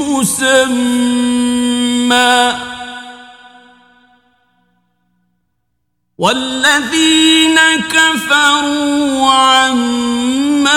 مسمى. والذين كفروا عما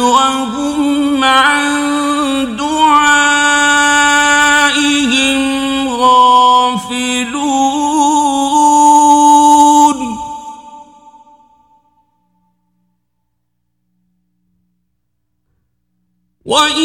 وهم عن دعائهم غافلون. وإن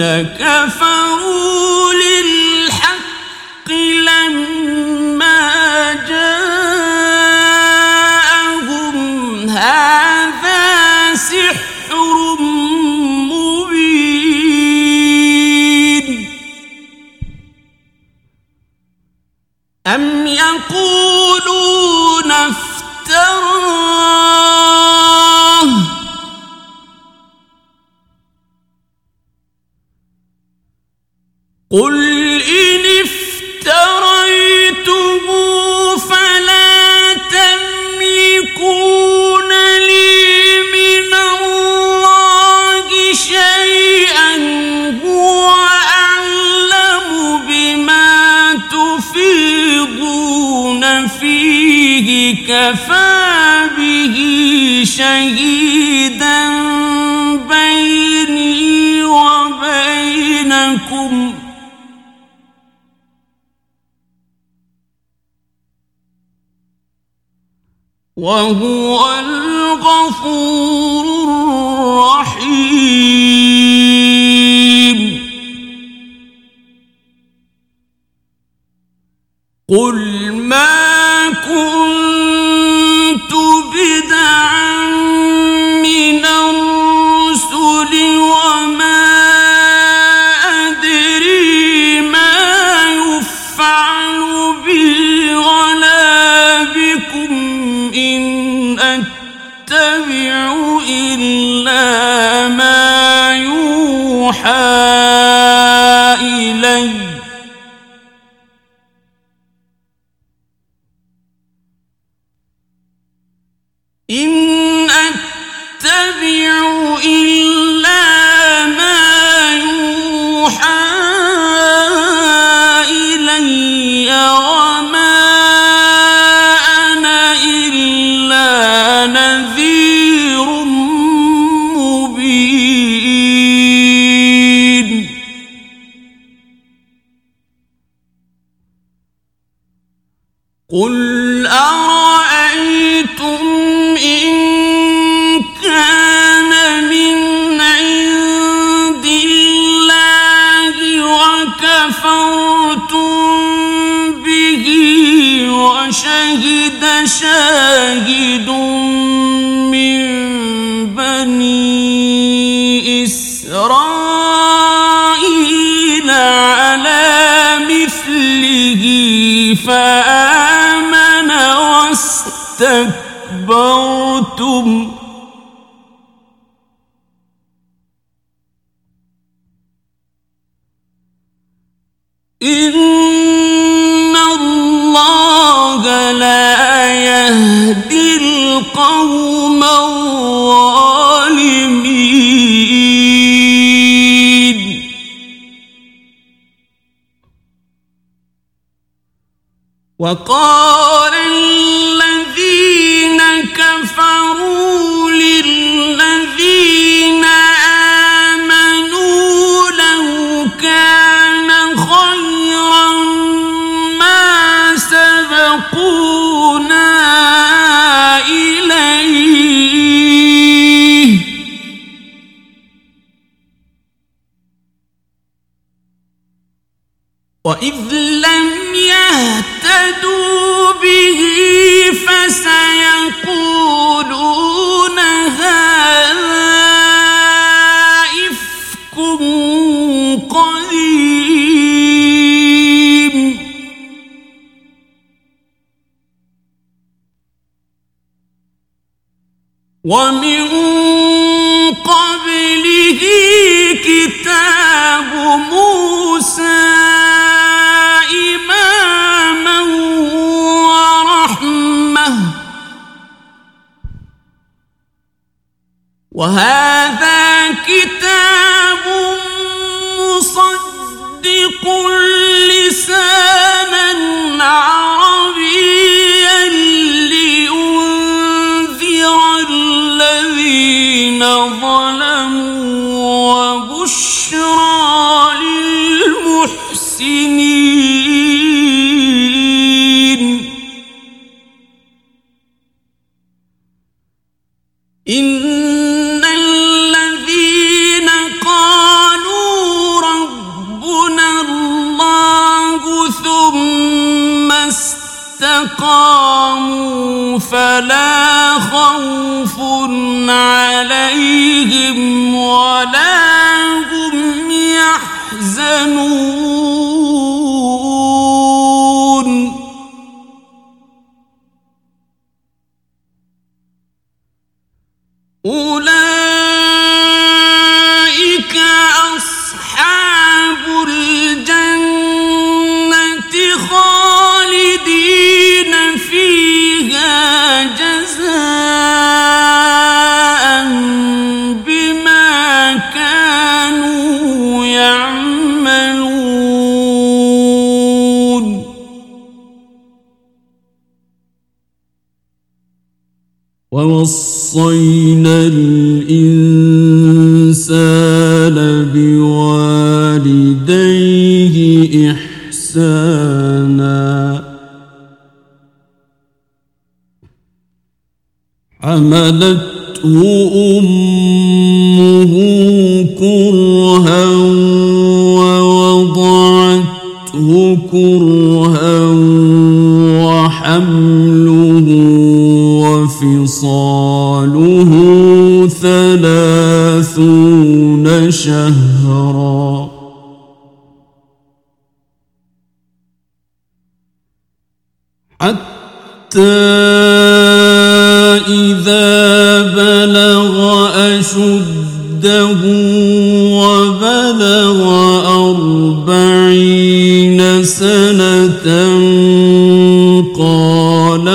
الذين كفروا للحق لما جاءهم هذا سحر مبين. أم يقولون وهو الغفور الرحيم. قل إن الله لا يهدي القوم الظالمين. وقال وإذ لم يهتدوا به فسيقولون هذا إفك قديم. ومن قبله كتاب موسى وهذا كتاب مصدق لسانا عربيا لينذر الذين ظلموا وبشرى للمحسنين. إن فلا خوف عليهم ولا هم يحزنون. ووصينا الإنسان بوالديه إحسانا. حملته أمه كرها ووضعته كرها حمله وفصاله ثلاثون شهرا. حتى إذا بلغ أشده وبلغ أربعين سنة قال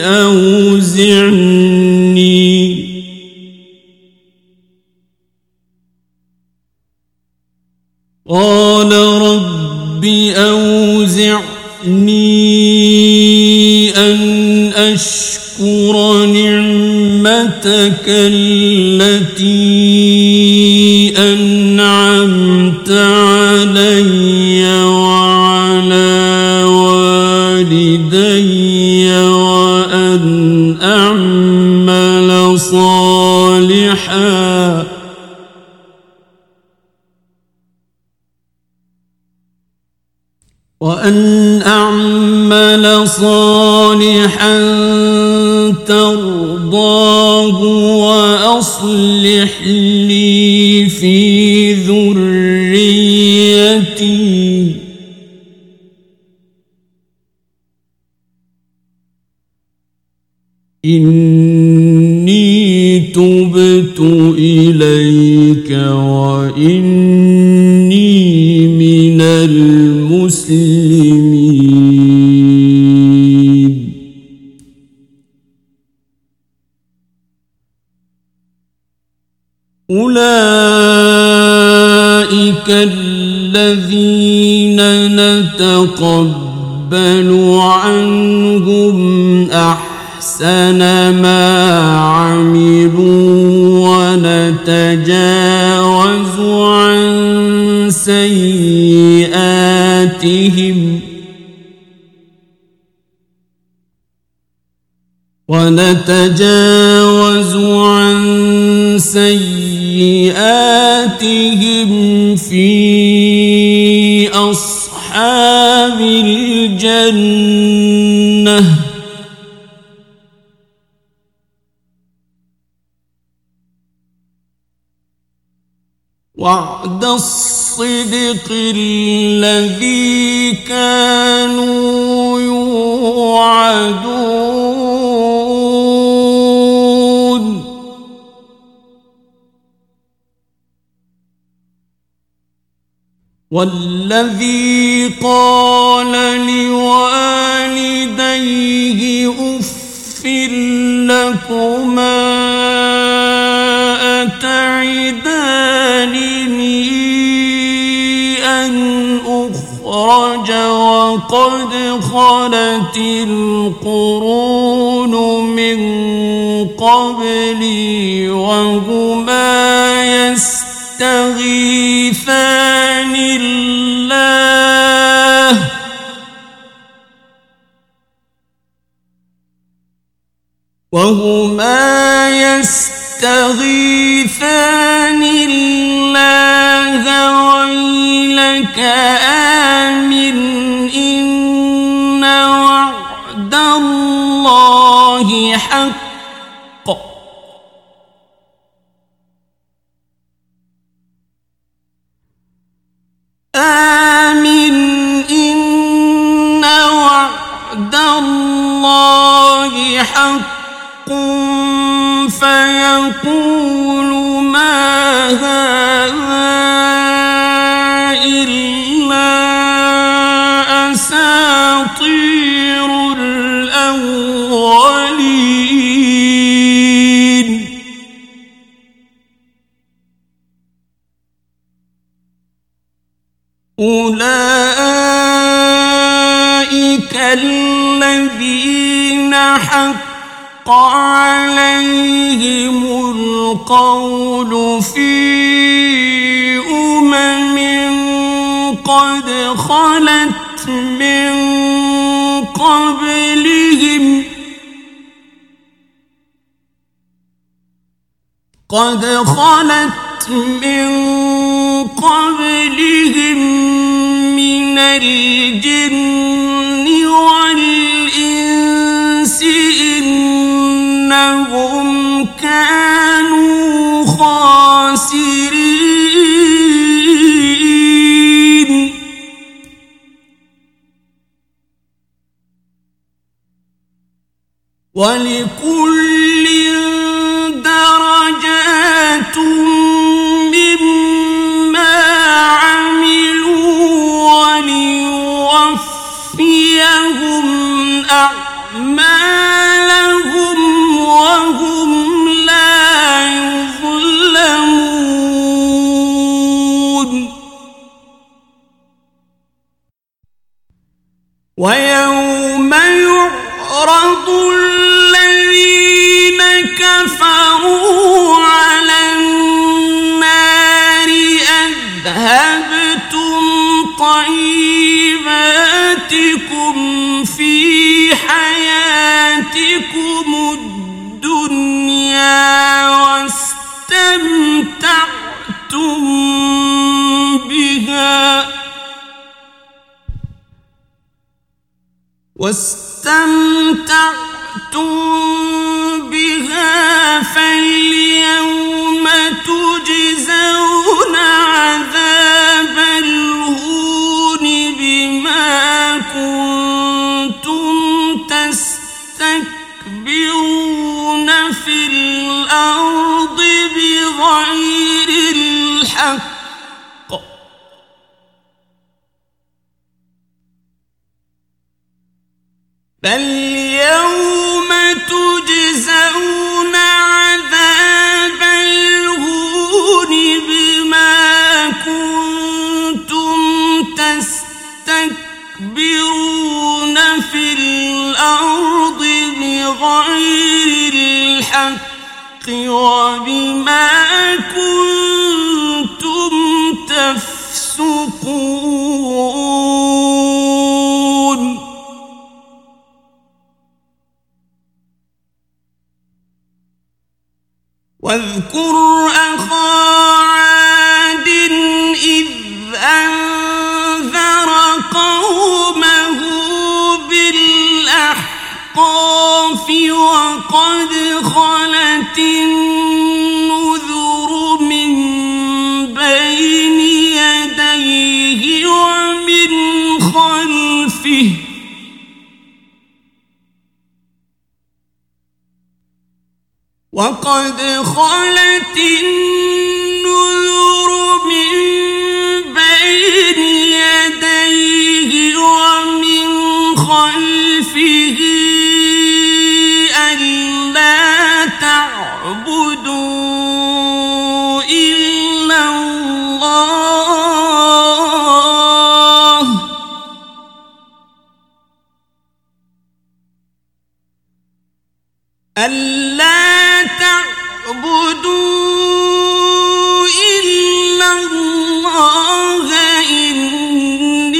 أوزعني قال رب أوزعني أن أشكر نعمتك وأن أعمل صالحا ترضاه وأصلح لي في ذريتي. إني تبت إليك وإني من المسلمين. الذين نتقبل عنهم أحسن ما عملوا ونتجاوز عن سيئاتهم ونتجاوز عن سيئاتهم في أصحاب الجنة. وعد الصدق الذي كانوا يوعدون. والذي قال لوالديه اف لكما أتعدانني أن أخرج وقد خلت القرون من قبلي وهما يستغيثان الله. وهما يستغيثان الله. ويلك آمن آمن إن وعد الله حق فيقول ما هذا أولئك الذين حق عليهم القول في أمم قد خلت من قبلهم. قد خلت من قبلهم من الجن والإنس إنهم كانوا خاسرين. ولكل وبما كنتم تفسقون. واذكر أخا عاد إذ أنذر قومه بالأحقاف وقد خلت النذر من بين يديه ومن خلفه. وقد خلت النذر من بين يديه ومن خلفه. ألا تعبدوا إلا الله إني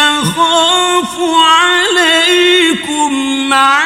أخاف عليكم عذاب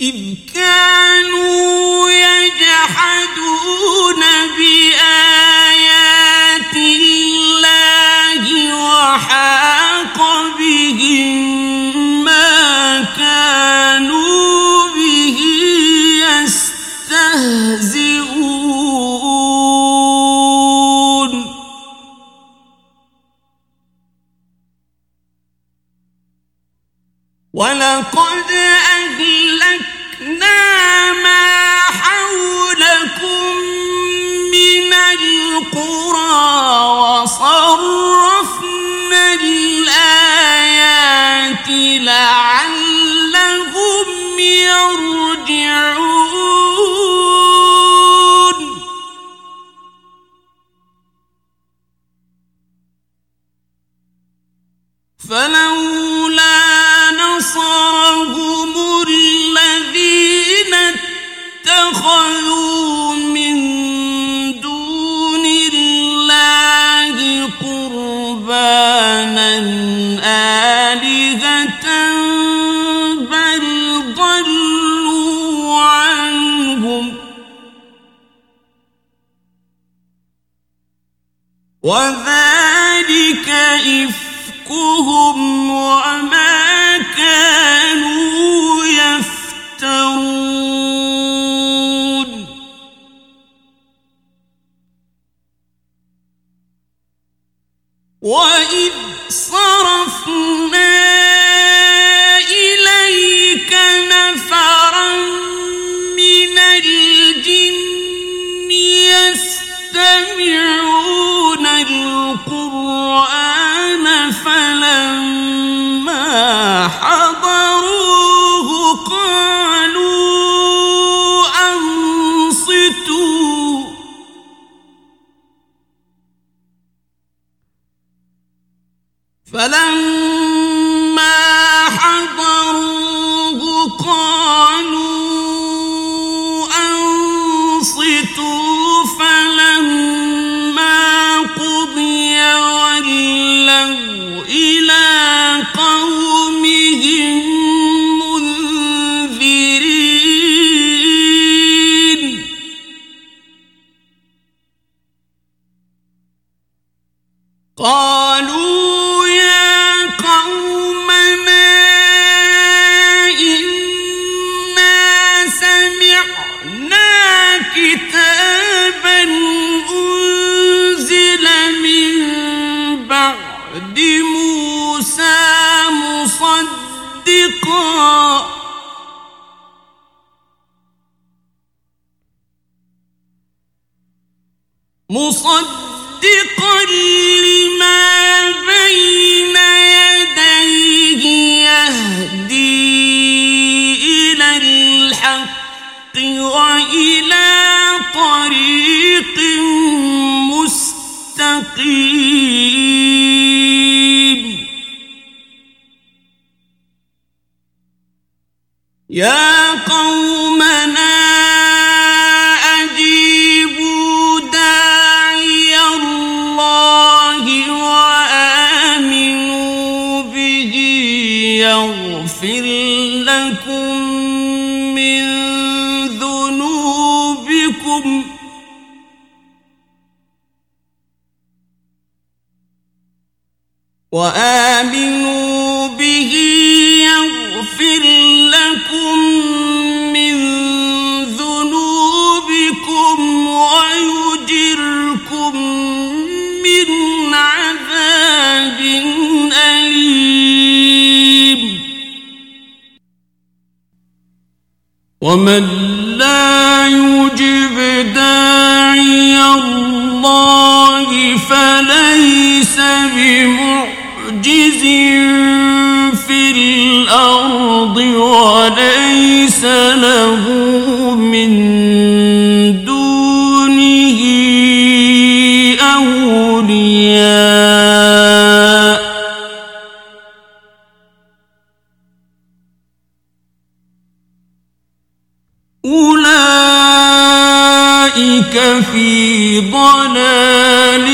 إذ كانوا يجحدون وذلك فلما موسى مصدقا. مصدقا لما بين يديه يهدي إلى الحق وإلى طريق مستقيم. يا قومنا أجيبوا داعي الله وآمنوا به يغفر لكم من ذنوبكم. وآمنوا به يغفر ومن لا يجب داعي الله فليس بمعجز في الأرض وليس له من في ضلال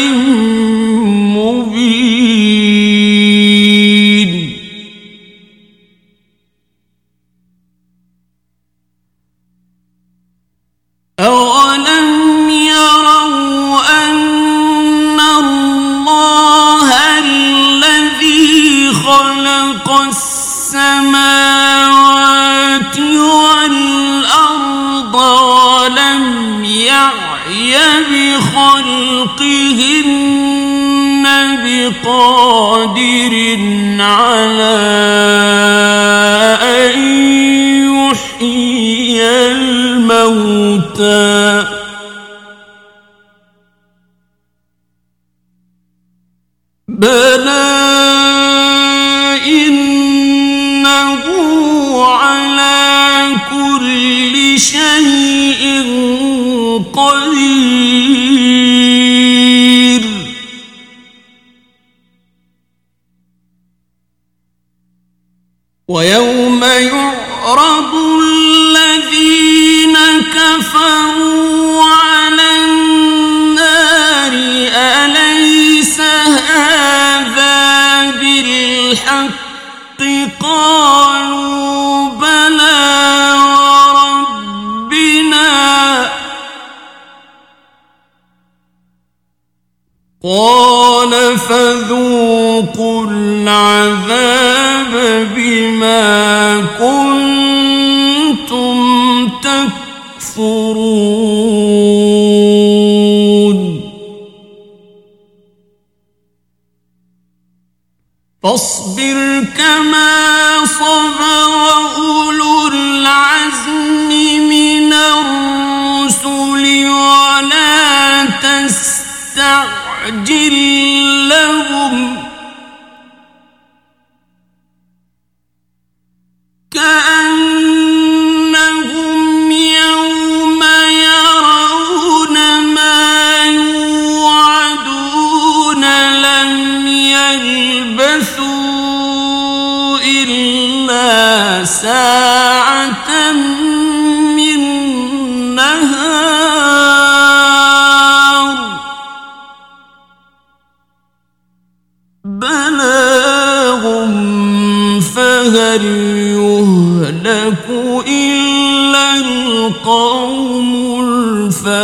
قدير. ويوم يعرض الذين كفروا على النار أليس هذا بالحق؟ قالوا قال فذوقوا العذاب بما كنتم تكفرون. فاصبر كما صبر أولو العزم من الرسل ولا تستعجل. لهم. كأنهم يوم يرون ما يوعدون لم يلبثوا إلا ساعة. القوم الفاسقون.